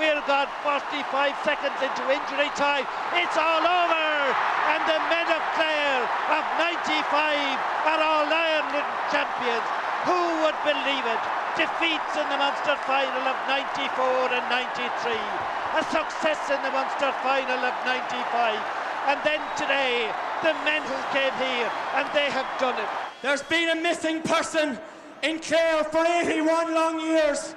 We're gone 45 seconds into injury time. It's all over. And the men of Clare of 95 are all Ireland champions. Who would believe it? Defeats in the Munster final of 94 and 93. A success in the Munster final of 95. And then today, the men who came here, and they have done it. There's been a missing person in Clare for 81 long years.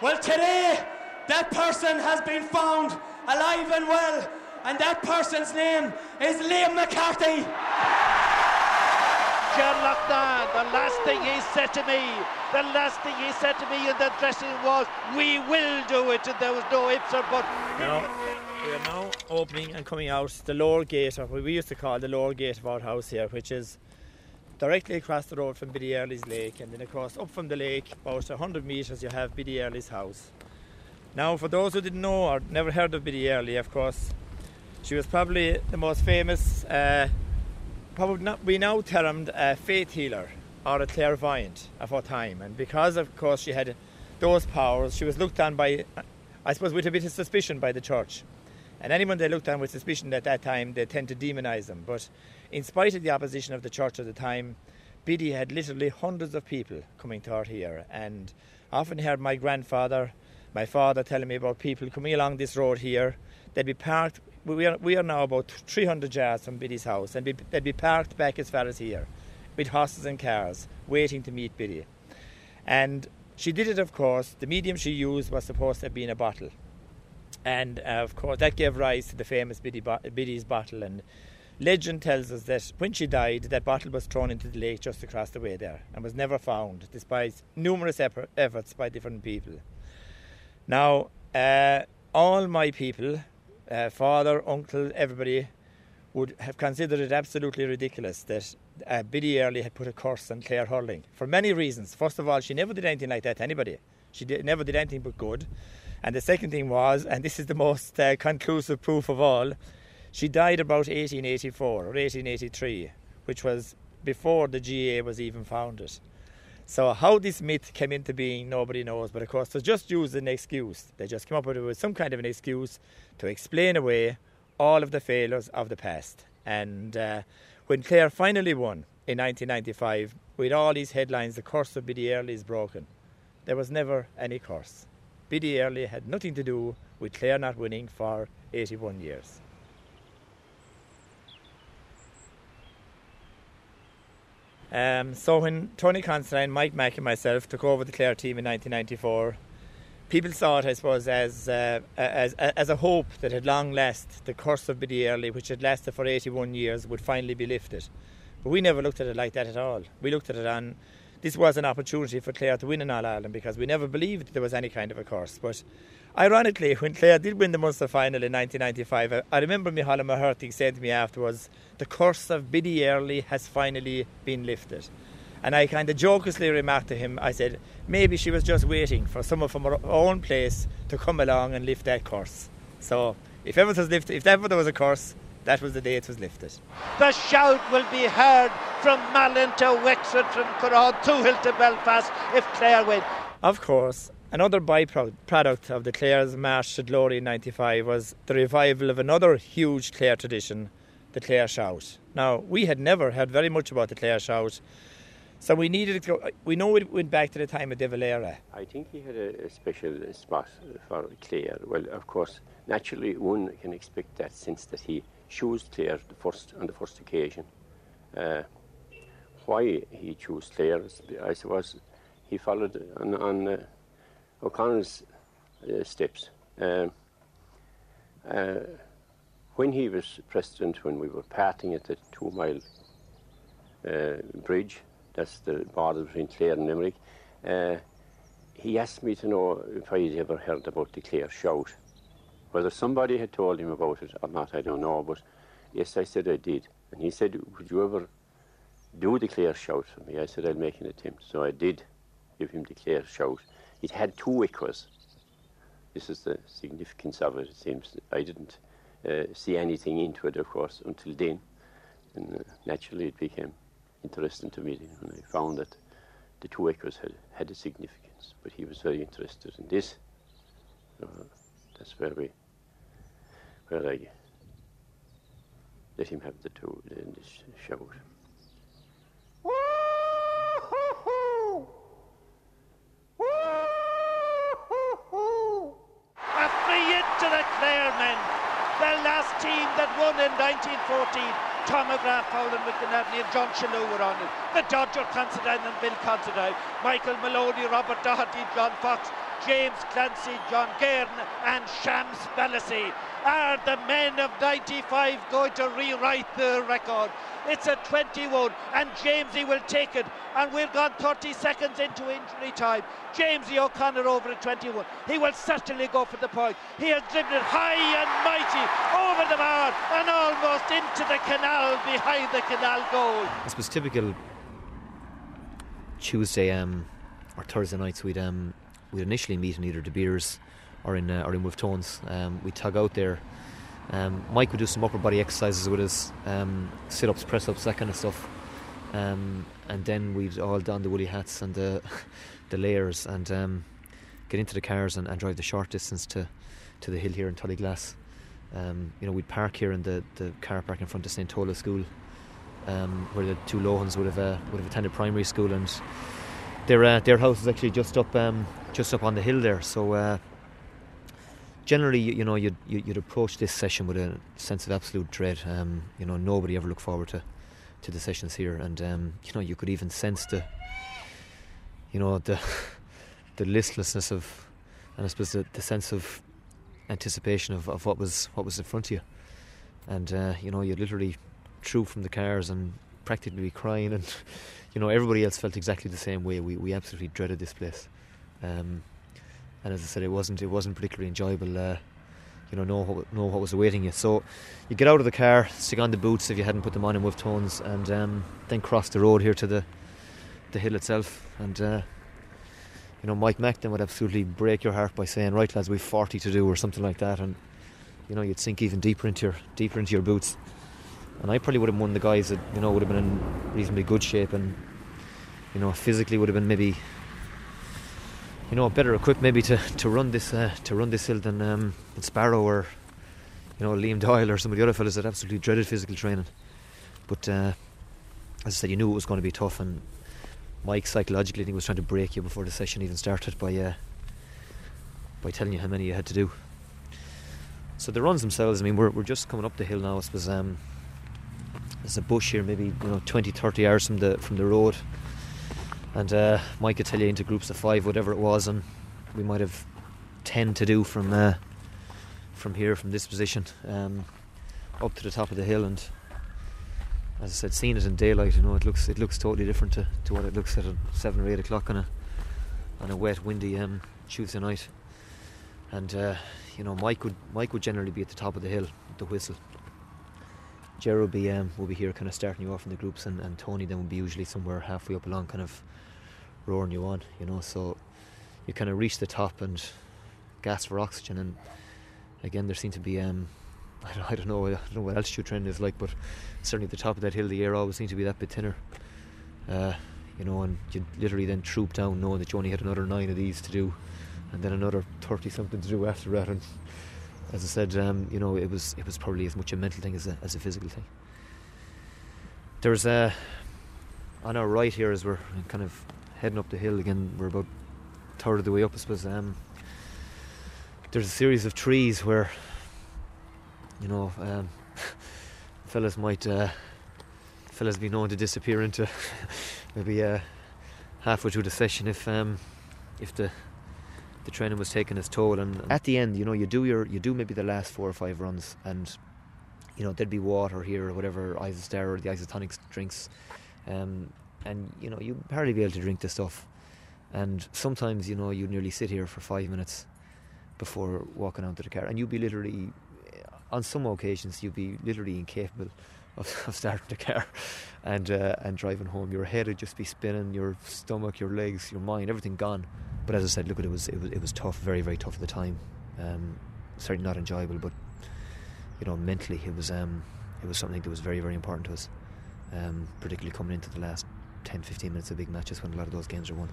Well, today, that person has been found alive and well, and that person's name is Liam McCarthy. John Loughnane, the last thing he said to me, the last thing he said to me in the dressing room was, We will do it, and there was no ifs or buts. Now, we are now opening and coming out the lower gate, or what we used to call the lower gate of our house here, which is directly across the road from Biddy Early's lake, and then across up from the lake, about 100 metres, you have Biddy Early's house. Now, for those who didn't know or never heard of Biddy Early, of course, she was probably the most famous, uh, probably not, we now termed a faith healer or a clairvoyant of her time. And because, of course, she had those powers, she was looked on by, I suppose, with a bit of suspicion by the church. And anyone they looked on with suspicion at that time, they tend to demonise them. But in spite of the opposition of the church at the time, Biddy had literally hundreds of people coming to her here. And I often heard my grandfather, my father telling me about people coming along this road here. They'd be parked, we are, we are now about 300 yards from Biddy's house, and they'd be parked back as far as here with horses and cars, waiting to meet Biddy. And she did it, of course, the medium she used was supposed to have been a bottle. And uh, of course, that gave rise to the famous Biddy Biddy's bottle. And legend tells us that when she died, that bottle was thrown into the lake just across the way there and was never found, despite numerous effort, efforts by different people. Now, uh, all my people, uh, father, uncle, everybody, would have considered it absolutely ridiculous that uh, Biddy Early had put a curse on Clare Hurling for many reasons. First of all, she never did anything like that to anybody. She did, never did anything but good. And the second thing was, and this is the most uh, conclusive proof of all, she died about 1884 or 1883, which was before the GAA was even founded. So how this myth came into being, nobody knows. But of course, they just used an excuse. They just came up with it with some kind of an excuse to explain away all of the failures of the past. And uh, when Clare finally won in 1995, with all these headlines, the curse of Biddy is broken. There was never any curse. Biddy Early had nothing to do with Clare not winning for 81 years. Um, so when Tony Considine, Mike Mack, and myself took over the Clare team in 1994, people saw it, I suppose, as uh, as as a hope that at long last the curse of Biddy Early, which had lasted for 81 years, would finally be lifted. But we never looked at it like that at all. We looked at it on this was an opportunity for Clare to win in All Ireland because we never believed there was any kind of a curse. But ironically, when Clare did win the Munster final in 1995, I, remember Micheál Ó Muircheartaigh saying to me afterwards, the curse of Biddy Early has finally been lifted. And I kind of jokingly remarked to him, I said, maybe she was just waiting for someone from her own place to come along and lift that curse. So if ever, was if ever there was a curse, that was the day it was lifted. The shout will be heard from Malin to Wexford, from Corran, Hill to Belfast if Clare win. Of course, another byproduct of the Clare's March to Glory in 95 was the revival of another huge Clare tradition, the Clare Shout. Now, we had never heard very much about the Clare Shout, so we needed to go. We know it went back to the time of De Valera. I think he had a, a special spot for Clare. Well, of course, naturally, one can expect that since that he chose Clare the first on the first occasion. Uh, why he chose Clare, I suppose, he followed on, on uh, O'Connell's uh, steps. Um, uh, when he was president, when we were parting at the two mile uh, bridge, that's the border between Clare and Limerick, uh, he asked me to know if I had ever heard about the Clare shout. Whether somebody had told him about it or not, I don't know, but yes, I said I did. And he said, Would you ever do the clear shout for me? I said, I'll make an attempt. So I did give him the clear shout. It had two echoes. This is the significance of it, it seems. I didn't uh, see anything into it, of course, until then. And uh, naturally, it became interesting to me when I found that the two echoes had, had a significance. But he was very interested in this corners where we, where I let him have the two, the shout. A free hit the Clare. The last team that won in 1914. Tom McGrath, Paulin McNally and John Chalou were on it. The Dodger Considine and Bill Considine. Michael Maloney, Robert Doherty, John Fox, James Clancy, John Cairn and Shams Balassi. Are the men of 95 going to rewrite the record? It's a 21 and Jamesie will take it and we've gone 30 seconds into injury time. Jamesie O'Connor over at 21. He will certainly go for the point. He has driven it high and mighty over the bar and almost into the canal behind the canal goal. This was typical Tuesday um, or Thursday nights. We'd um, we'd initially meet in either De Beers or in uh, or in Wolf Um, we'd tug out there. Um, Mike would do some upper body exercises with us, um, sit ups, press ups, that kind of stuff. Um, and then we'd all don the woolly hats and the, the layers and um, get into the cars and, and, drive the short distance to, to the hill here in Tullyglass. Um, you know, we'd park here in the, the car park in front of St. Tola School, um, where the two Lohans would have uh, would have attended primary school, and their uh, their house is actually just up just up on the hill there. So uh, generally, you, you know, you'd, you'd approach this session with a sense of absolute dread. Um, you know, nobody ever looked forward to, to the sessions here, and um, you know, you could even sense the, you know, the, the listlessness of, and I suppose the, the sense of anticipation of, of what was what was in front of you, and uh, you know, you literally threw from the cars and practically crying, and you know, everybody else felt exactly the same way. We we absolutely dreaded this place. Um, and as I said, it wasn't it wasn't particularly enjoyable. Uh, you know, know what, know what was awaiting you. So you get out of the car, stick on the boots if you hadn't put them on in Wolfe Tones, and um, then cross the road here to the the hill itself. And uh, you know, Mike Macklin would absolutely break your heart by saying, "Right, lads, we've 40 to do," or something like that, and you know, you'd sink even deeper into your deeper into your boots. And I probably would have won the guys that you know would have been in reasonably good shape, and you know, physically would have been maybe you know, better equipped maybe to, to run this uh, to run this hill than, um, than Sparrow or you know Liam Doyle or some of the other fellas that absolutely dreaded physical training. But uh, as I said, you knew it was going to be tough, and Mike psychologically I think was trying to break you before the session even started by uh, by telling you how many you had to do. So the runs themselves, I mean, we're, we're just coming up the hill now. I suppose um, there's a bush here, maybe you know 20, 30 yards from the from the road and uh, Mike could tell you into groups of five, whatever it was, and we might have ten to do from uh, from here, from this position, um, up to the top of the hill. And as I said, seeing it in daylight, you know, it looks it looks totally different to, to what it looks at seven or eight o'clock on a on a wet, windy um, Tuesday night. And uh, you know, Mike would Mike would generally be at the top of the hill with the whistle. Jerry will be um, will be here, kind of starting you off in the groups, and, and Tony then will be usually somewhere halfway up along, kind of roaring you on, you know. So you kind of reach the top and gas for oxygen, and again there seemed to be um, I, don't, I don't know I don't know what altitude trend is like, but certainly at the top of that hill the air always seemed to be that bit thinner. Uh, you know, and you literally then troop down knowing that you only had another nine of these to do, and then another thirty something to do after that, and as I said, um, you know, it was it was probably as much a mental thing as a as a physical thing. There's a on our right here as we're kind of heading up the hill again. We're about third of the way up, I suppose. Um, there's a series of trees where, you know, um, fellas might uh, fellas be known to disappear into maybe uh, halfway through the session if um, if the the training was taking its toll and at the end you know you do your you do maybe the last four or five runs and you know there'd be water here or whatever isostar or the isotonics drinks um, and you know you hardly be able to drink the stuff. And sometimes you know you nearly sit here for five minutes before walking out to the car, and you'd be literally, on some occasions, you'd be literally incapable of, of starting the car and uh, and driving home. Your head would just be spinning, your stomach, your legs, your mind, everything gone. But as I said, look, it was it was it was tough, very very tough at the time. Um, certainly not enjoyable, but you know mentally it was um, it was something that was very very important to us, um, particularly coming into the last 10 15 minutes of big matches when a lot of those games are won.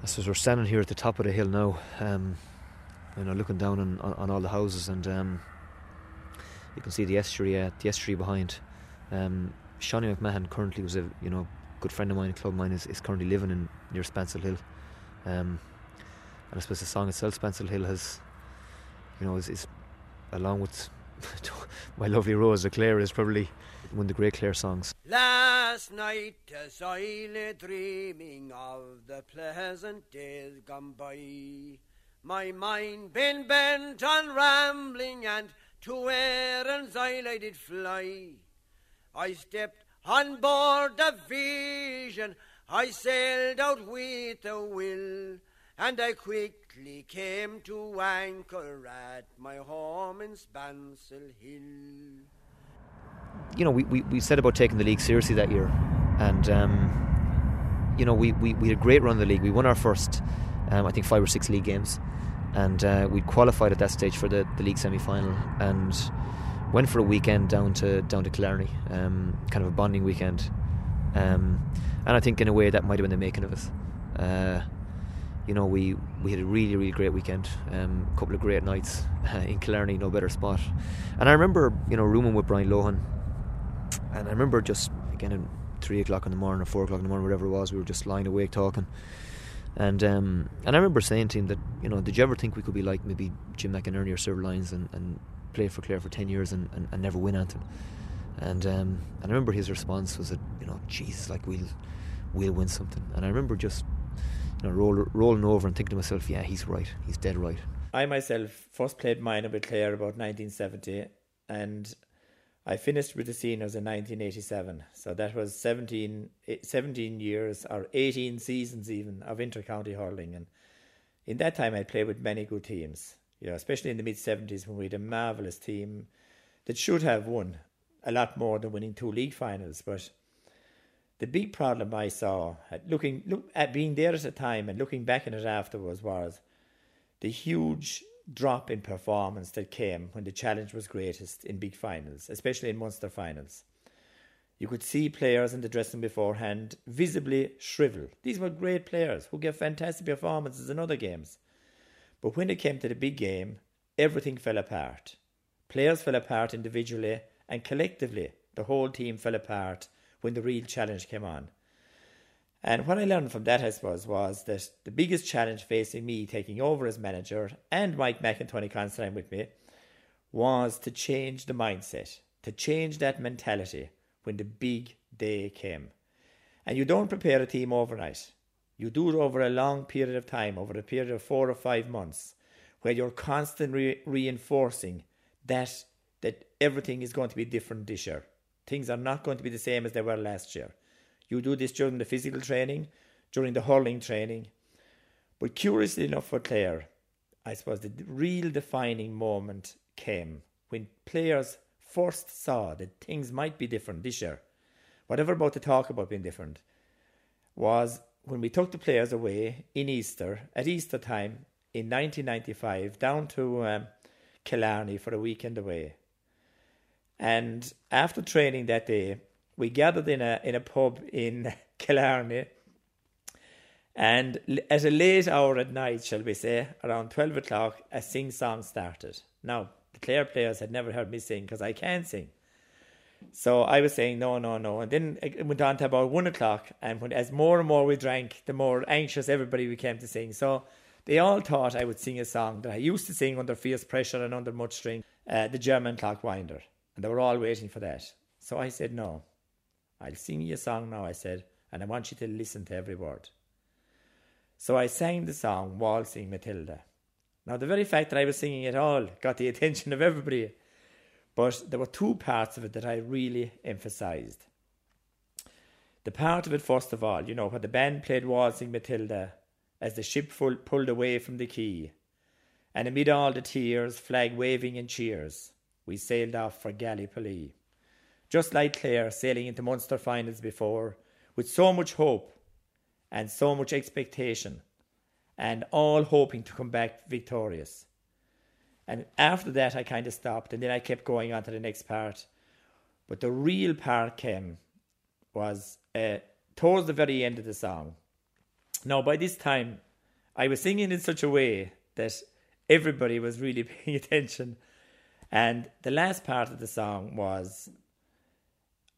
I suppose we're standing here at the top of the hill now. Um, you know, looking down on, on, all the houses, and um, you can see the estuary, uh, the estuary behind. Um, Seanie McMahon currently was a you know good friend of mine, a club of mine, is, is currently living in near Spancil Hill. Um, and I suppose the song itself, Spancil Hill, has you know is, is along with my lovely Rose, the Clare, is probably one of the great Clare songs. Last night as I lay dreaming of the pleasant days gone by, my mind been bent on rambling and to errands I did fly. I stepped on board the Vision, I sailed out with a will, and I quickly came to anchor at my home in Spancil Hill you know, we, we, we said about taking the league seriously that year, and um, you know, we, we, we had a great run in the league. We won our first, um, I think, five or six league games, and uh, we qualified at that stage for the, the league semi final, and went for a weekend down to down to Killarney, um, kind of a bonding weekend, um, and I think in a way that might have been the making of us. Uh, you know, we, we had a really, really great weekend. A um, couple of great nights in Killarney, no better spot. And I remember, you know, rooming with Brian Lohan and I remember just again at three o'clock in the morning or four o'clock in the morning, whatever it was, we were just lying awake talking. And um, and I remember saying to him that, you know, did you ever think we could be like maybe Jim McInerney or Cyril Lyons and, and play for Clare for 10 years and, and, and never win anything? And um, and I remember his response was that, you know, Jesus, like we'll, we'll win something. And I remember just, roll, rolling over and thinking to myself, yeah, he's right. He's dead right. I myself first played minor with Clare about 1970 and I finished with the seniors in 1987, so that was 17, 17 years or 18 seasons even of inter-county hurling, and in that time I played with many good teams. You know, especially in the mid 70s when we had a marvelous team that should have won a lot more than winning two league finals. But the big problem I saw, at looking look at being there at the time and looking back on it afterwards, was the huge drop in performance that came when the challenge was greatest in big finals, especially in Munster finals. You could see players in the dressing beforehand visibly shrivel. These were great players who gave fantastic performances in other games. But when it came to the big game, everything fell apart. Players fell apart individually and collectively. The whole team fell apart when the real challenge came on. And what I learned from that, I suppose, was that the biggest challenge facing me taking over as manager and Mike and Tony with me was to change the mindset, to change that mentality when the big day came. And you don't prepare a team overnight. You do it over a long period of time, over a period of four or five months, where you're constantly reinforcing that that everything is going to be different this year. Things are not going to be the same as they were last year. You do this during the physical training, during the hurling training. But curiously enough for Clare, I suppose the real defining moment came when players first saw that things might be different this year. Whatever about the talk about being different was when we took the players away in Easter, at Easter time in 1995, down to um, Killarney for a weekend away. And after training that day, we gathered in a in a pub in Killarney, and at a late hour at night, shall we say, around twelve o'clock, a sing song started. Now the Clare players had never heard me sing because I can't sing. So I was saying no, no, no, and then it went on to about one o'clock, and when as more and more we drank, the more anxious everybody became to sing. So they all thought I would sing a song that I used to sing under fierce pressure and under much strain, uh, the German Clockwinder, and they were all waiting for that. So I said no. I'll sing you a song now, I said, and I want you to listen to every word. So I sang the song Waltzing Matilda. Now, the very fact that I was singing it all got the attention of everybody, but there were two parts of it that I really emphasized. The part of it, first of all, you know, where the band played Waltzing Matilda as the ship full, pulled away from the quay, and amid all the tears, flag waving and cheers, we sailed off for Gallipoli just like Clare sailing into Munster finals before, with so much hope and so much expectation, and all hoping to come back victorious. And after that, I kind of stopped, and then I kept going on to the next part. But the real part came was uh, towards the very end of the song. Now, by this time, I was singing in such a way that everybody was really paying attention. And the last part of the song was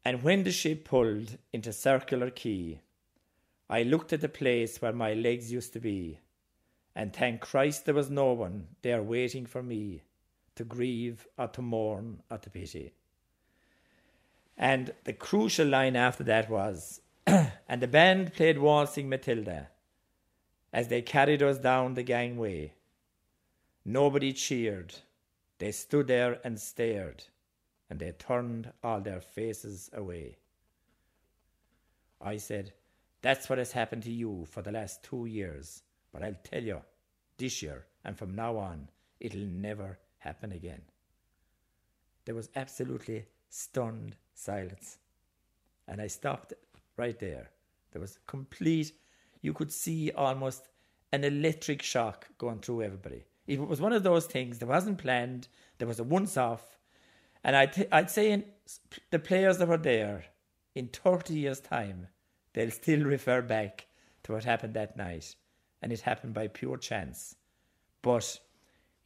And when the ship pulled into Circular Quay, I looked at the place where my legs used to be, and thank Christ there was no one there waiting for me to grieve or to mourn or to pity. And the crucial line after that was, and the band played Waltzing Matilda as they carried us down the gangway. Nobody cheered. They stood there and stared, and they turned all their faces away. I said, That's what has happened to you for the last two years, but I'll tell you, this year and from now on, it'll never happen again. There was absolutely stunned silence. And I stopped right there. There was complete, you could see almost an electric shock going through everybody. It was one of those things that wasn't planned, there was a once off. And I'd, I'd say in, the players that were there in 30 years' time, they'll still refer back to what happened that night. And it happened by pure chance. But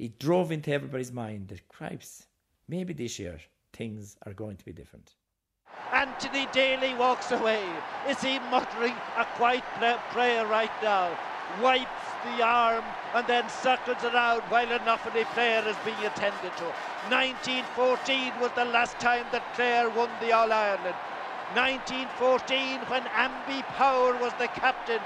it drove into everybody's mind that, cripes, maybe this year things are going to be different. Anthony Daly walks away. Is he muttering a quiet prayer right now? Wipes the arm and then circles around while an Offaly player is being attended to. 1914 was the last time that Clare won the All Ireland. 1914 when Amby Power was the captain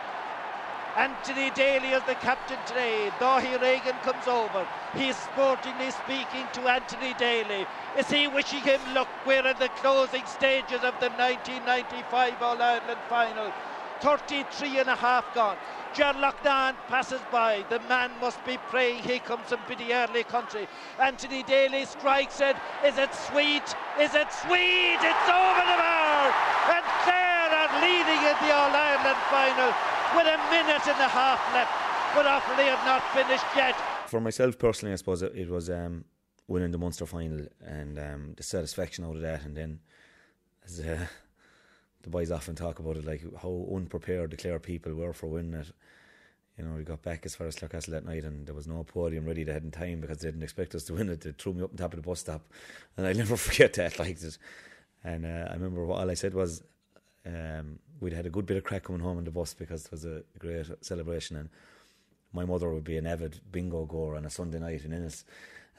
Anthony Daly is the captain today. Dáithí Regan comes over. He's sportingly speaking to Anthony Daly. Is he wishing him luck? We're in the closing stages of the 1995 All Ireland final. 33 and a half gone. John Loughnane passes by. The man must be praying he comes from Biddy Early country. Anthony Daly strikes it. Is it sweet? Is it sweet? It's over the bar. And Clare are leading in the All Ireland final with a minute and a half left. But Offaly have not finished yet. For myself personally, I suppose it was um, winning the Munster final and um, the satisfaction out of that, and then as uh, the boys often talk about it, like how unprepared the Clare people were for winning it. You know, we got back as far as Clarecastle that night, and there was no podium ready. They hadn't time because they didn't expect us to win it. They threw me up on top of the bus stop, and I'll never forget that. Like, it. and uh, I remember what all I said was, um, we'd had a good bit of crack coming home on the bus because it was a great celebration. And my mother would be an avid bingo goer on a Sunday night in Ennis.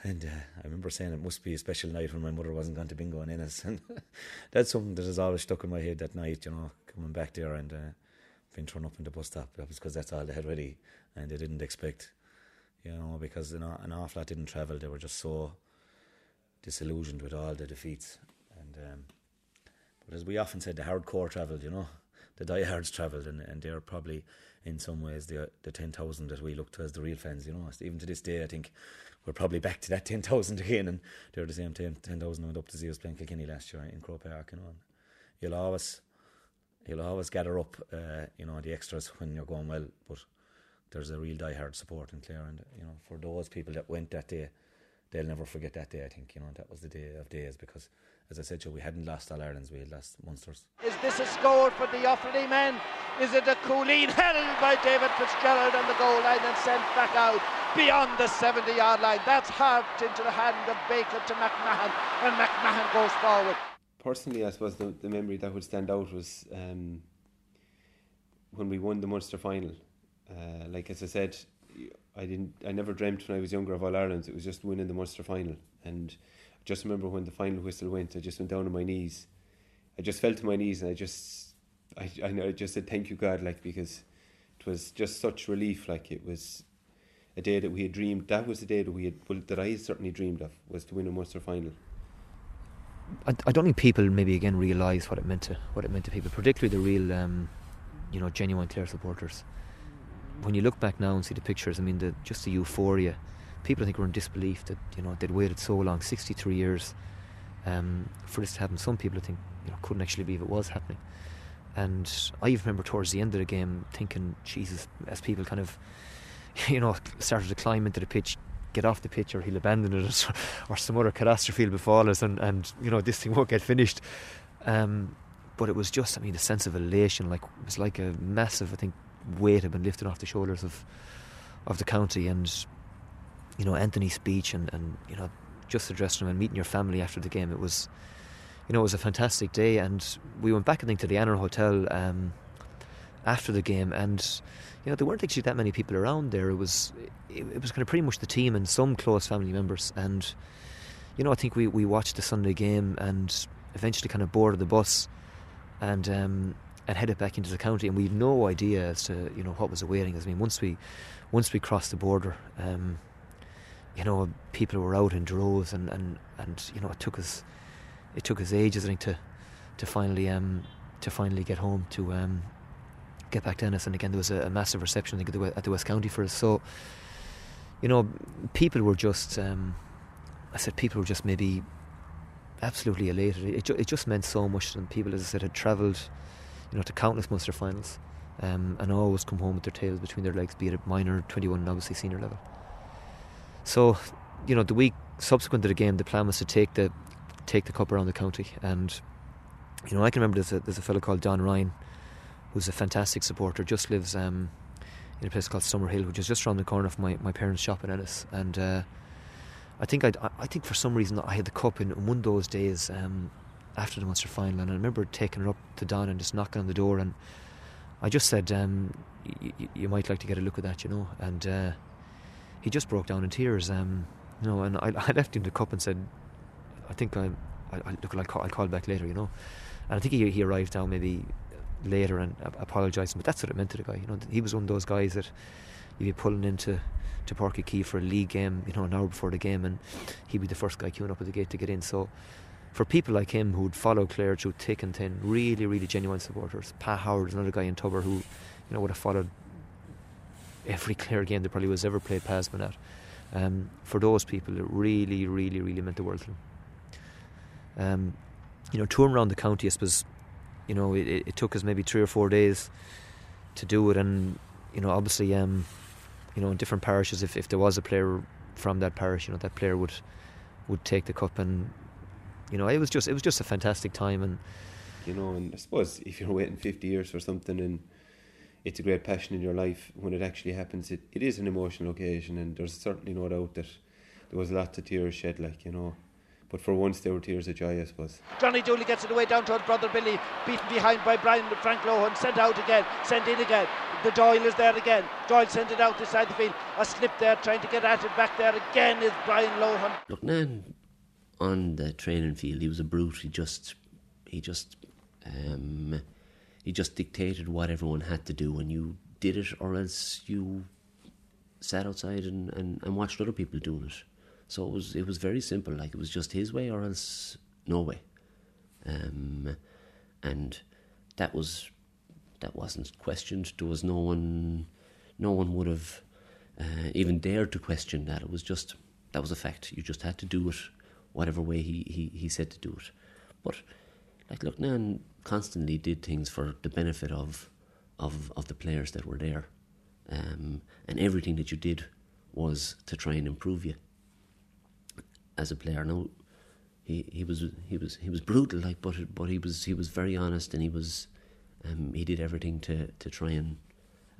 And uh, I remember saying it must be a special night when my mother wasn't going to bingo in Ennis. And that's something that has always stuck in my head that night, you know, coming back there and uh, being thrown up in the bus stop. That was because that's all they had ready and they didn't expect, you know, because know, an awful lot didn't travel. They were just so disillusioned with all the defeats. And um, But as we often said, the hardcore travelled, you know the diehards travelled, and, and they're probably in some ways the the ten thousand that we look to as the real fans. You know, even to this day, I think we're probably back to that ten thousand again, and they're the same ten thousand went up to us playing Kilkenny last year in Croke Park. You know, and you'll always you'll always gather up, uh, you know, the extras when you're going well, but there's a real diehard support in Clare, and you know, for those people that went that day, they'll never forget that day. I think you know that was the day of days because as I said, Joe, we hadn't lost all Ireland's, we had lost Munsters. Is this a score for the Offaly men? Is it a Cooleen held by David Fitzgerald on the goal line and sent back out beyond the 70 yard line? That's harped into the hand of Baker to McMahon, and McMahon goes forward. Personally, I suppose the, the memory that would stand out was um, when we won the Munster final. Uh, like as I said, I didn't, I never dreamt when I was younger of All Ireland. It was just winning the Munster final, and just remember when the final whistle went, I just went down on my knees. I just fell to my knees and I just, I, I, I just said thank you God, like because it was just such relief. Like it was a day that we had dreamed. That was the day that we had, well, that I certainly dreamed of, was to win a Munster final. I, I don't think people maybe again realise what it meant to what it meant to people, particularly the real, um, you know, genuine Clare supporters. When you look back now and see the pictures, I mean, the, just the euphoria people I think were in disbelief that you know they'd waited so long, 63 years, um, for this to happen. Some people I think you know couldn't actually believe it was happening. And I remember towards the end of the game thinking, Jesus, as people kind of, you know, started to climb into the pitch, get off the pitch or he'll abandon it or some other catastrophe will befall us and, and you know, this thing won't get finished. Um, but it was just, I mean, a sense of elation, like it was like a massive, I think, weight had been lifted off the shoulders of of the county and you know Anthony's speech and, and you know just addressing and meeting your family after the game. It was you know it was a fantastic day, and we went back I think to the Anner Hotel um, after the game, and you know there weren't actually that many people around there. It was it, it was kind of pretty much the team and some close family members, and you know I think we we watched the Sunday game and eventually kind of boarded the bus and um, and headed back into the county, and we had no idea as to you know what was awaiting us. I mean, once we once we crossed the border, um, you know, people were out in droves, and, and, and you know it took us it took us ages, I think, to to finally um, to finally get home to um, get back to Ennis. And again, there was a, a massive reception I think, at the, at the West County for us. So, you know, people were just um, I said people were just maybe absolutely elated. It, ju- it just meant so much to them. People, as I said, had travelled, you know, to countless Munster finals, um, and always come home with their tails between their legs, be it at minor, 21, and obviously senior level. So, you know, the week subsequent to the game, the plan was to take the take the cup around the county, and you know, I can remember there's a, there's a fellow called Don Ryan, who's a fantastic supporter, just lives um, in a place called Summerhill, which is just around the corner from my, my parents' shop in Ennis, and. Uh, I think I'd, I think for some reason I had the cup in, one of those days um, after the Munster final, and I remember taking it up to Don and just knocking on the door, and I just said, um, y- y- "You might like to get a look at that, you know." And uh, he just broke down in tears, um, you know. And I, I, left him the cup and said, "I think I, I, I look, I'll call, I'll call back later, you know." And I think he, he arrived down maybe later and apologised, but that's what it meant to the guy. You know, he was one of those guys that you'd be pulling into to Uí Chaoimh for a league game, you know, an hour before the game, and he'd be the first guy queuing up at the gate to get in. So, for people like him who'd follow Clare through thick and thin, really, really genuine supporters. Pat Howard another guy in Tubber who, you know, would have followed every Clare game that probably was ever played past at. Um, for those people, it really, really, really meant the world to them. Um, you know, touring around the county, I suppose, you know, it, it, took us maybe three or four days to do it, and you know, obviously, um, you know, in different parishes, if, if there was a player from that parish, you know, that player would would take the cup, and you know, it was just it was just a fantastic time, and you know, and I suppose if you're waiting fifty years for something and it's a great passion in your life, when it actually happens, it, it is an emotional occasion, and there's certainly no doubt that there was lots of tears shed, like you know. But for once, there were tears of joy, I suppose. Johnny Dooley gets it away down to his brother Billy, beaten behind by Brian Frank Lohan, sent out again, sent in again. The Doyle is there again. Doyle sent it out this side the field. A slip there, trying to get at it back there again is Brian Lohan. Loughnane, on the training field, he was a brute. He just, he just, um, he just dictated what everyone had to do, and you did it, or else you sat outside and, and, and watched other people doing it. So it was it was very simple. Like it was just his way or else no way. Um, and that was that wasn't questioned. There was no one no one would have uh, even dared to question that. It was just that was a fact. You just had to do it whatever way he, he, he said to do it. But like Loughnane constantly did things for the benefit of of, of the players that were there. Um, and everything that you did was to try and improve you as a player. Now, he, he was he was he was brutal, like, but but he was he was very honest, and he was um, he did everything to to try and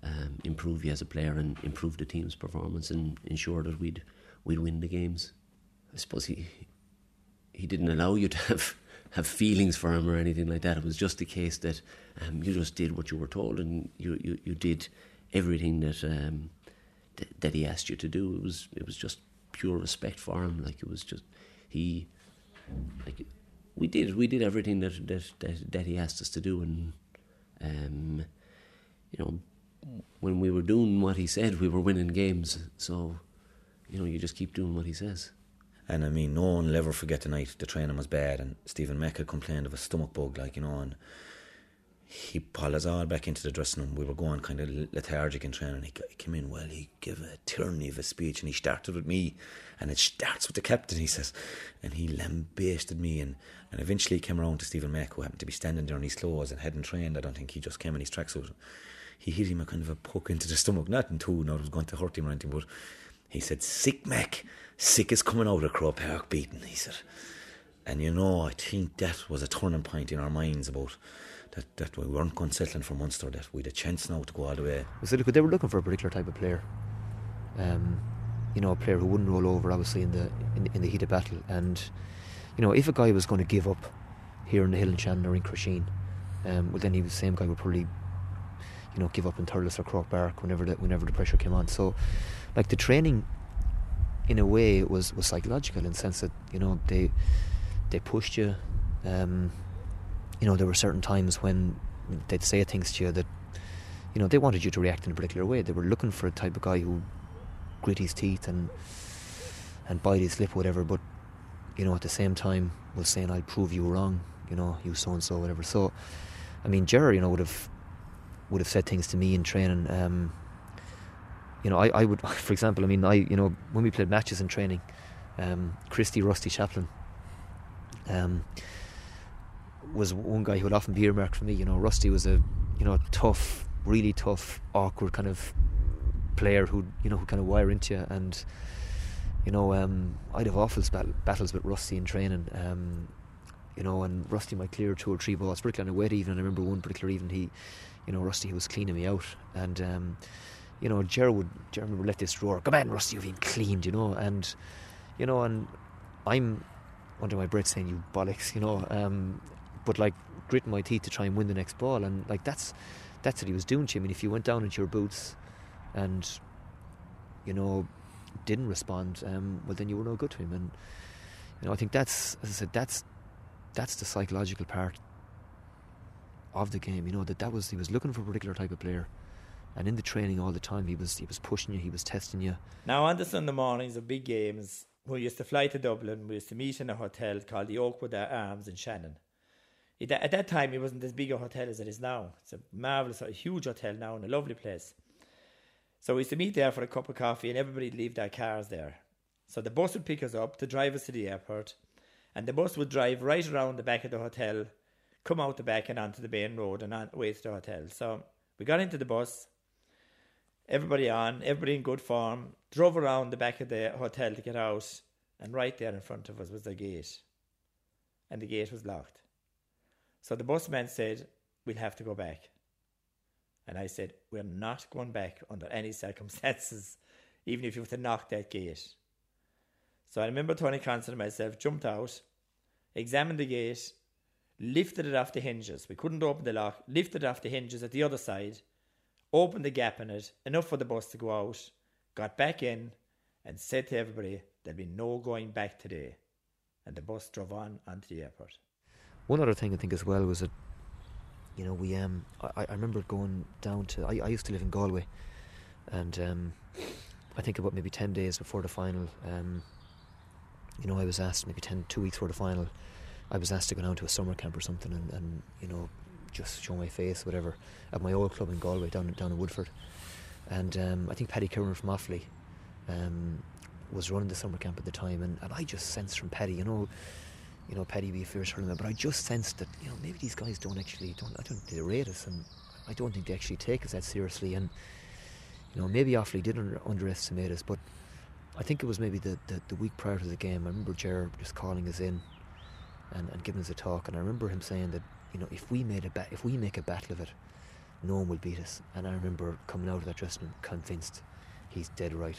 um, improve you as a player and improve the team's performance and ensure that we'd we'd win the games. I suppose he he didn't allow you to have have feelings for him or anything like that. It was just the case that um, you just did what you were told and you you, you did everything that um, th- that he asked you to do. It was it was just pure respect for him. Like it was just he, like we did we did everything that that that, that he asked us to do, and um, you know, when we were doing what he said, we were winning games. So, you know, you just keep doing what he says. And I mean, no one will ever forget the night the training was bad, and Stephen Mecca complained of a stomach bug, like you know, and he pulled us all back into the dressing room. We were going kind of lethargic in training. He, he came in, well, he gave a tyranny of a speech and he started with me. And it starts with the captain, he says. And he lambasted me. And, and eventually he came around to Stephen Mack, who happened to be standing there in his clothes and hadn't trained. I don't think he just came in his tracksuit. He hit him a kind of a poke into the stomach, not in two, not was going to hurt him or anything, but he said, Sick Mac, sick is coming out of Croke Park beaten, he said. And you know, I think that was a turning point in our minds about that, that we weren't going settling for Munster, that we had a chance now to go all the way. So look, they were looking for a particular type of player. Um, you know, a player who wouldn't roll over, obviously in the in, in the heat of battle. And you know, if a guy was going to give up here in the Hill and Shannon or in Crusheen, um, well, then he was the same guy would probably, you know, give up in Thurles or Croke whenever the, whenever the pressure came on. So, like the training, in a way, was was psychological in the sense that you know they they pushed you. Um, you know, there were certain times when they'd say things to you that, you know, they wanted you to react in a particular way. They were looking for a type of guy who grit his teeth and and bite his lip, whatever. But you know, at the same time, was saying, "I'll prove you wrong." You know, you so and so, whatever. So, I mean, Jerry, you know, would have would have said things to me in training. Um, you know, I, I would, for example, I mean, I, you know, when we played matches in training, um, Christy Rusty Chaplin, um, was one guy who would often be earmarked for me. You know, Rusty was a you know tough, really tough, awkward kind of player who you know who kind of wire into you. And you know, um, I'd have awful battles with Rusty in training. Um, you know, and Rusty might clear two or three balls, particularly on a wet evening. I remember one particular evening he, you know, Rusty was cleaning me out, and um, you know, Ger would, Ger would let this roar, "Come on, Rusty, you've been cleaned," you know, and you know, and I'm under my breath saying, "You bollocks," you know, um, but like gritting my teeth to try and win the next ball, and like that's that's what he was doing to you. I mean, if you went down into your boots and you know didn't respond, um, well then you were no good to him. And you know, I think that's as I said, that's that's the psychological part of the game. You know that that was he was looking for a particular type of player. And in the training all the time, he was he was pushing you, he was testing you. Now on the Sunday mornings of big games, we used to fly to Dublin. We used to meet in a hotel called the Oakwood Arms in Shannon it, at that time, it wasn't as big a hotel as it is now. It's a marvelous, a huge hotel now and a lovely place. So we used to meet there for a cup of coffee, and everybody'd leave their cars there. So the bus would pick us up to drive us to the airport, and the bus would drive right around the back of the hotel, come out the back and onto the main road and on, away to the hotel. So we got into the bus, everybody on, everybody in good form, drove around the back of the hotel to get out, and right there in front of us was the gate, and the gate was locked. So the busman said, We'll have to go back. And I said, We're not going back under any circumstances, even if you were to knock that gate. So I remember Tony Considine and myself jumped out, examined the gate, lifted it off the hinges. We couldn't open the lock, lifted it off the hinges at the other side, opened the gap in it, enough for the bus to go out, got back in, and said to everybody, There'll be no going back today. And the bus drove on onto the airport. One other thing I think as well was that, you know, we um, I, I remember going down to I, I used to live in Galway, and um, I think about maybe ten days before the final, um, you know, I was asked maybe 10, two weeks before the final, I was asked to go down to a summer camp or something, and, and you know, just show my face, whatever, at my old club in Galway down down in Woodford, and um, I think Paddy Kieran from Offaly um, was running the summer camp at the time, and, and I just sensed from Paddy, you know you know, Paddy be a fierce tournament. But I just sensed that, you know, maybe these guys don't actually, don't, I don't they rate us, and I don't think they actually take us that seriously. And, you know, maybe Offaly did under, underestimate us, but I think it was maybe the, the, the, week prior to the game. I remember Jared just calling us in and, and giving us a talk, and I remember him saying that, you know, if we made a ba- if we make a battle of it, no one will beat us. And I remember coming out of that dressing room convinced he's dead right.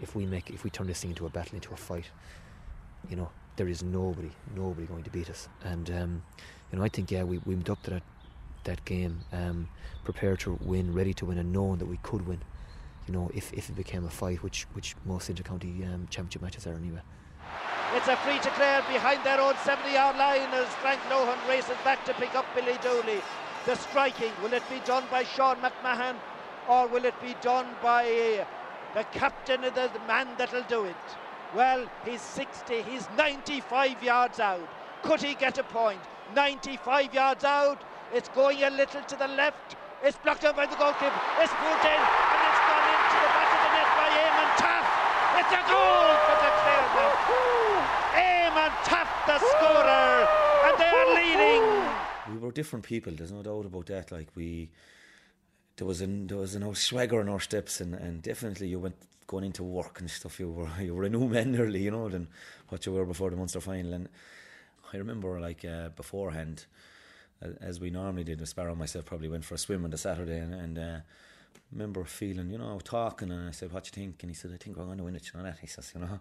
If we make, if we turn this thing into a battle, into a fight, you know, there is nobody, nobody going to beat us. And um, you know, I think yeah, we, we up to that that game, um, prepared to win, ready to win, and knowing that we could win. You know, if, if it became a fight, which which most intercounty um, championship matches are anyway. It's a free to Clare behind their own 70 yard line as Frank Lohan races back to pick up Billy Dooley. The striking, will it be done by Sean McMahon or will it be done by the captain of the, man that'll do it? Well, he's 60, he's 95 yards out. Could he get a point? 95 yards out. It's going a little to the left. It's blocked out by the goalkeeper. It's pulled in and it's gone into the back of the net by Eamonn Taaffe. It's a goal for the Clare The scorer, and they are leading. We were different people. There's no doubt about that. Like we, there was an there was an old swagger in our steps, and, and definitely you went going into work and stuff, you were you were a new man nearly, you know, than what you were before the Munster final. And I remember like uh, beforehand, as we normally did, Sparrow and myself probably went for a swim on the Saturday, and, and uh, remember feeling, you know, talking, and I said, "What you think?" And he said, "I think we're going to win it." You know that he says, you know,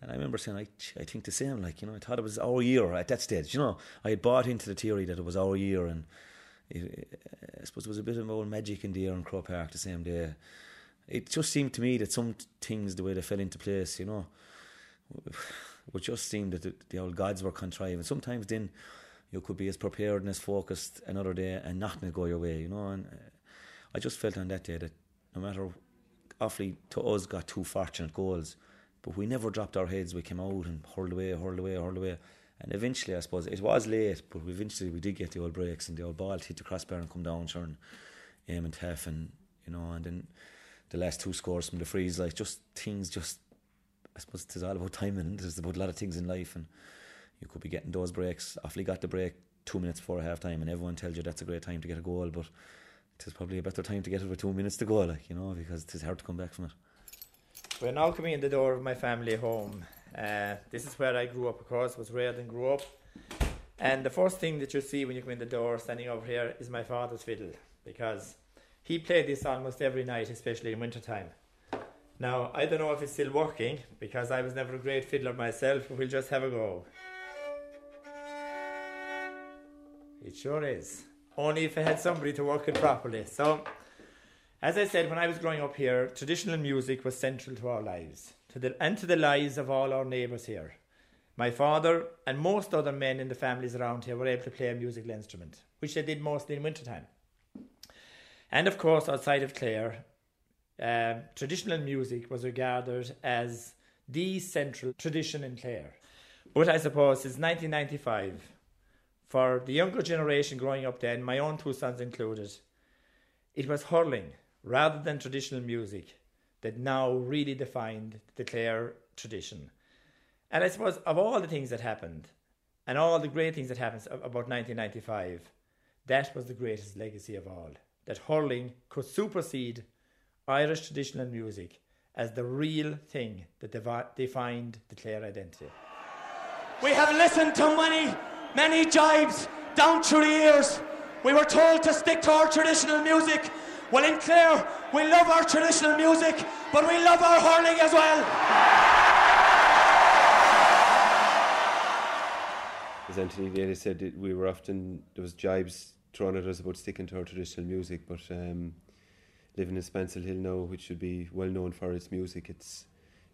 and I remember saying, "I, I think the same." Like, you know, I thought it was our year at that stage. You know, I had bought into the theory that it was our year, and it, I suppose there was a bit of old magic in the air in Croke Park the same day. It just seemed to me that some things, the way they fell into place, you know, would just seem that the, the old gods were contriving. Sometimes then you could be as prepared and as focused another day and nothing would go your way, you know. And uh, I just felt on that day that no matter, Offaly to us got two fortunate goals, but we never dropped our heads. We came out and hurled away, hurled away, hurled away. And eventually, I suppose it was late, but eventually we did get the old breaks and the old ball hit the crossbar and come down, turn aim and half, and you know, and then the last two scores from the frees, like just things, just I suppose it's all about timing. And there's about a lot of things in life, and you could be getting those breaks. Offaly got the break two minutes before half time, and everyone tells you that's a great time to get a goal, but it's probably a better time to get it with two minutes to go, like you know, because it's hard to come back from it. We're now coming in the door of my family home. Uh, this is where I grew up, of course, was reared and grew up. And the first thing that you see when you come in the door, standing over here, is my father's fiddle, because he played this almost every night, especially in winter time. Now, I don't know if it's still working, because I was never a great fiddler myself, but we'll just have a go. It sure is. Only if I had somebody to work it properly. So, as I said, when I was growing up here, traditional music was central to our lives to the, and to the lives of all our neighbours here. My father and most other men in the families around here were able to play a musical instrument, which they did mostly in wintertime. And of course, outside of Clare, uh, traditional music was regarded as the central tradition in Clare. But I suppose since 1995, for the younger generation growing up then, my own two sons included, it was hurling rather than traditional music that now really defined the Clare tradition. And I suppose of all the things that happened, and all the great things that happened about 1995, that was the greatest legacy of all. That hurling could supersede Irish traditional music as the real thing that defined the Clare identity. We have listened to many, many jibes down through the years. We were told to stick to our traditional music. Well, in Clare, we love our traditional music, but we love our hurling as well. As Anthony Daly said, we were often, there was jibes thrown at us about sticking to our traditional music, but um, living in Spancil Hill now, which should be well known for its music, it's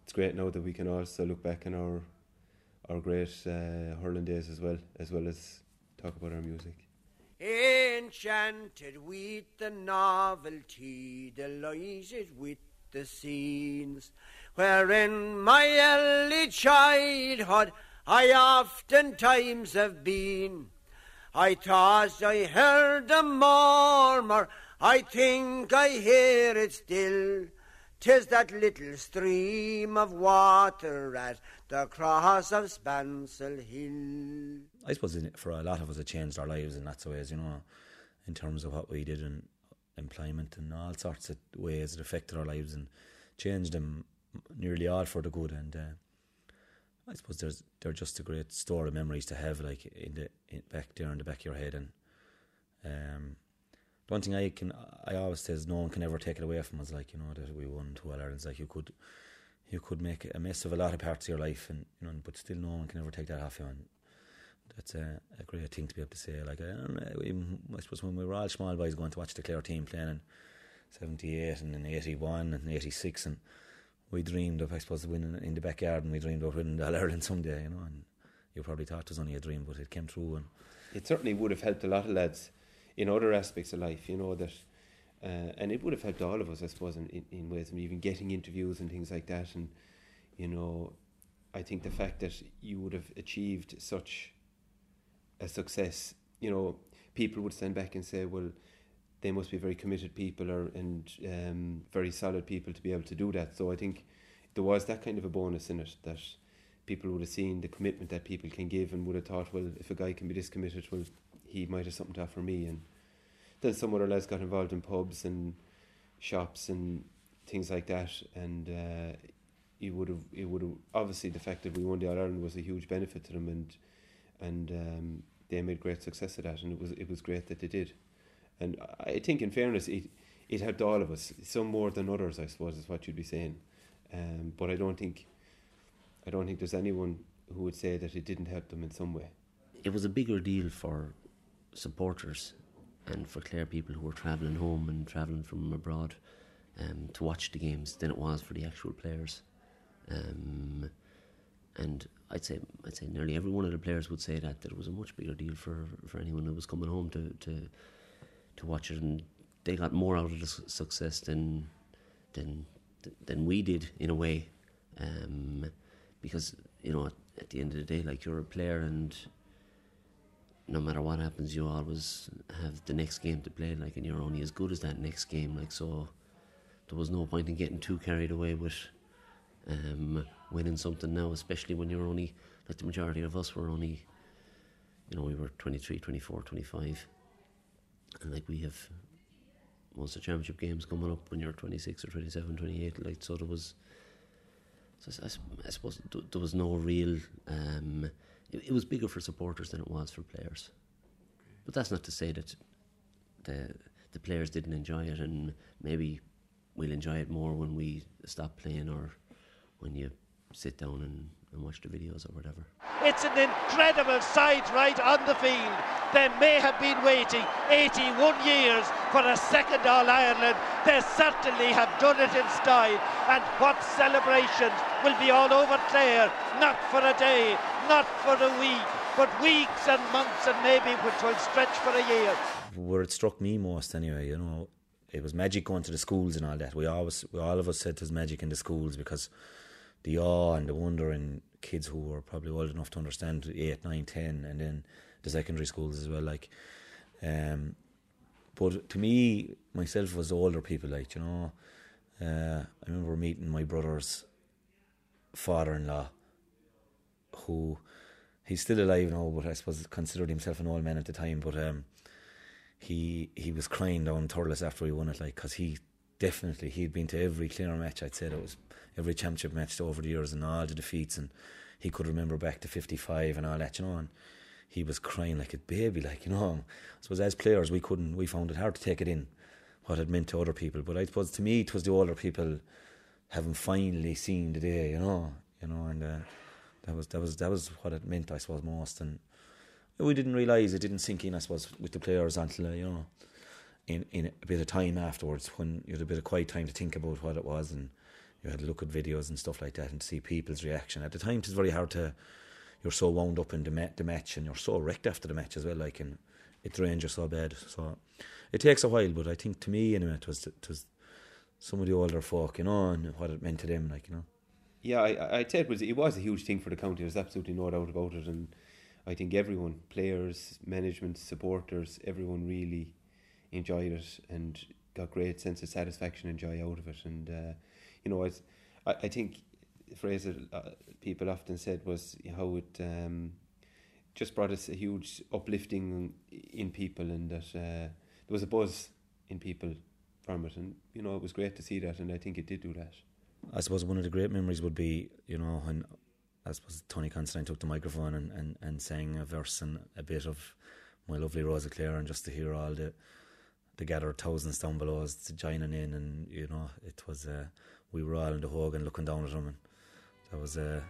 it's great now that we can also look back on our our great uh, hurling days as well, as well as talk about our music. Enchanted with the novelty, delighted with the scenes, wherein my early childhood I oftentimes have been. I thought I heard a murmur, I think I hear it still. Tis that little stream of water at the cross of Spancil Hill. I suppose for a lot of us, it changed our lives in lots of ways, you know, in terms of what we did in employment and all sorts of ways it affected our lives and changed them nearly all for the good. And uh, I suppose there's they're just a great store of memories to have, like in the in back there in the back of your head. And um, the one thing I can I always say is no one can ever take it away from us. Like you know that we won two All Irelands. Like you could you could make a mess of a lot of parts of your life, and you know, but still no one can ever take that off you. And that's a, a great thing to be able to say. Like I, even, I suppose when we were all small boys going to watch the Clare team playing in '78 and in '81 and '86, and we dreamed of I suppose winning in the backyard, and we dreamed of winning the All Ireland someday. You know, and you probably thought it was only a dream, but it came true. And it certainly would have helped a lot of lads in other aspects of life. You know that. Uh, and it would have helped all of us, I suppose, in, in, ways, and even getting interviews and things like that. And you know, I think the fact that you would have achieved such a success, you know, people would stand back and say, well, they must be very committed people or and um, very solid people to be able to do that. So I think there was that kind of a bonus in it that people would have seen the commitment that people can give and would have thought, well, if a guy can be this committed, well, he might have something to offer me. And then some other lads got involved in pubs and shops and things like that, and uh, you would have, it would have obviously the fact that we won the All Ireland was a huge benefit to them, and and um, they made great success of that, and it was it was great that they did. And I think, in fairness, it it helped all of us. Some more than others, I suppose, is what you'd be saying. Um, but I don't think, I don't think there's anyone who would say that it didn't help them in some way. It was a bigger deal for supporters and for Clare people who were travelling home and travelling from abroad um, to watch the games than it was for the actual players. Um, and I'd say I'd say nearly every one of the players would say that that it was a much bigger deal for, for anyone who was coming home to, to to watch it, and they got more out of the su- success than than than we did in a way, um, because you know at, at the end of the day, like you're a player, and no matter what happens, you always have the next game to play, like, and you're only as good as that next game, like so. There was no point in getting too carried away with um, winning something now, especially when you're only, like the majority of us were only, you know, we were 23, 24, 25. And like we have most of the championship games coming up when you're 26 or 27, 28. Like, so there was, so I, I suppose there was no real, um, it, it was bigger for supporters than it was for players. But that's not to say that the the players didn't enjoy it, and maybe we'll enjoy it more when we stop playing or when you sit down and, and watch the videos or whatever. It's an incredible sight right on the field. They may have been waiting 81 years for a second All Ireland. They certainly have done it in style. And what celebrations will be all over Clare, not for a day, not for a week, but weeks and months and maybe which will stretch for a year. Where it struck me most, anyway, you know, it was magic going to the schools and all that. We always, we, all of us said it was magic in the schools because the awe and the wonder in kids who were probably old enough to understand eight, nine, ten, and then the secondary schools as well. Like, um, but to me, myself was older people. Like, you know, uh, I remember meeting my brother's father-in-law, who he's still alive now, but I suppose considered himself an old man at the time. But um, he he was crying down Thurles after he won it, like because he definitely he'd been to every Clare match. I'd say it was every championship match over the years and all the defeats, and he could remember back to fifty five and all that, you know. And he was crying like a baby, like you know. I suppose as players we couldn't, we found it hard to take it in what it meant to other people. But I suppose to me it was the older people having finally seen the day, you know, you know, and uh, that was that was that was what it meant, I suppose, most. And we didn't realise it didn't sink in, I suppose, with the players until you know, in in a bit of time afterwards when you had a bit of quiet time to think about what it was and you had to look at videos and stuff like that and see people's reaction. At the time, it's very hard to. You're so wound up in the, ma- the match and you're so wrecked after the match as well. Like and it drains you so bad. So it takes a while, but I think to me anyway, it was it was some of the older folk, you know, and what it meant to them, like you know. Yeah, I I'd say it was it was a huge thing for the county. There's absolutely no doubt about it, and I think everyone, players, management, supporters, everyone really enjoyed it and got great sense of satisfaction and joy out of it. And uh, you know, I I think the phrase that uh, people often said was how it um, just brought us a huge uplifting in people, and that uh, there was a buzz in people from it, and you know, it was great to see that, and I think it did do that. I suppose one of the great memories would be, you know, when I suppose Tony Considine took the microphone and, and, and sang a verse and a bit of My Lovely Rose of Clare, and just to hear all the the gathered thousands down below us to joining in, and you know, it was uh, we were all in the hog and looking down at them, and that was a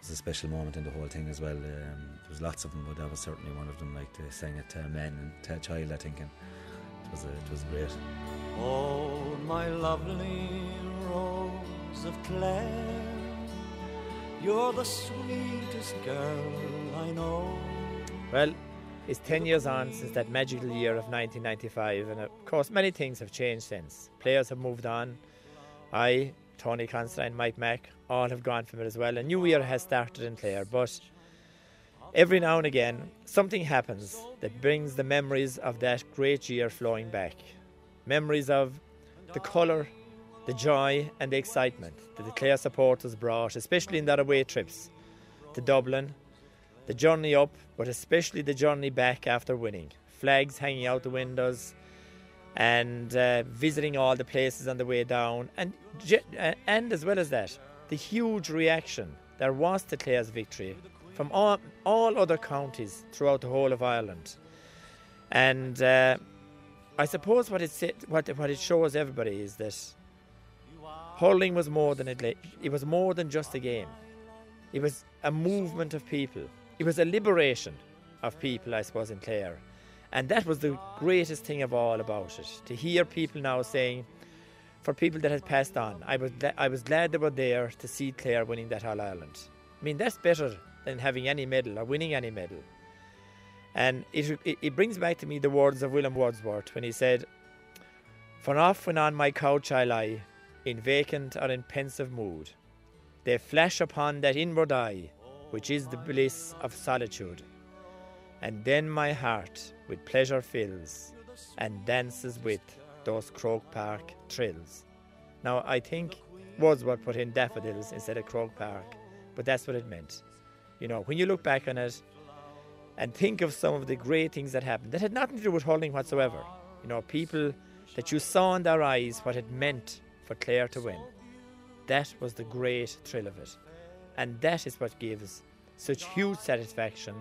was a special moment in the whole thing as well. Um, there was lots of them, but that was certainly one of them. Like they sang it to a man and to a child, I think, and it was a, it was great. Oh, my lovely of Clare, you're the sweetest girl I know. Well, it's 10 years on since that magical year of 1995, and of course, many things have changed since. Players have moved on. I, Tony Considine, Mike Mack, all have gone from it as well. A new year has started in Clare, but every now and again, something happens that brings the memories of that great year flowing back. Memories of the colour, the joy, and the excitement that the Clare supporters brought, especially in their away trips. To Dublin, the journey up, but especially the journey back after winning. Flags hanging out the windows, and uh, visiting all the places on the way down, and uh, and as well as that, the huge reaction there was to Clare's victory from all, all other counties throughout the whole of Ireland, and uh, I suppose what it what what it shows everybody is that hurling was more than it. It was more than just a game. It was a movement of people. It was a liberation of people, I suppose, in Clare. And that was the greatest thing of all about it. To hear people now saying, for people that had passed on, I was, I was glad they were there to see Clare winning that All Ireland. I mean, that's better than having any medal or winning any medal. And it, it, brings back to me the words of William Wordsworth when he said, For oft when on my couch I lie, in vacant or in pensive mood, they flash upon that inward eye, which is the bliss of solitude. And then my heart with pleasure fills, and dances with those Croke Park trills. Now, I think Wordsworth put in daffodils instead of Croke Park, but that's what it meant. You know, when you look back on it and think of some of the great things that happened, that had nothing to do with hurling whatsoever. You know, people that you saw in their eyes what it meant for Clare to win. That was the great thrill of it. And that is what gives such huge satisfaction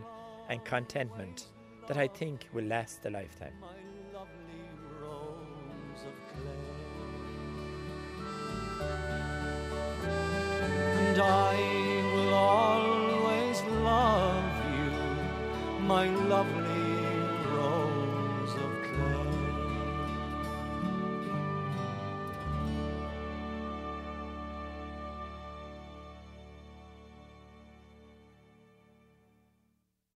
and contentment that I think will last a lifetime. And I will always love you, my lovely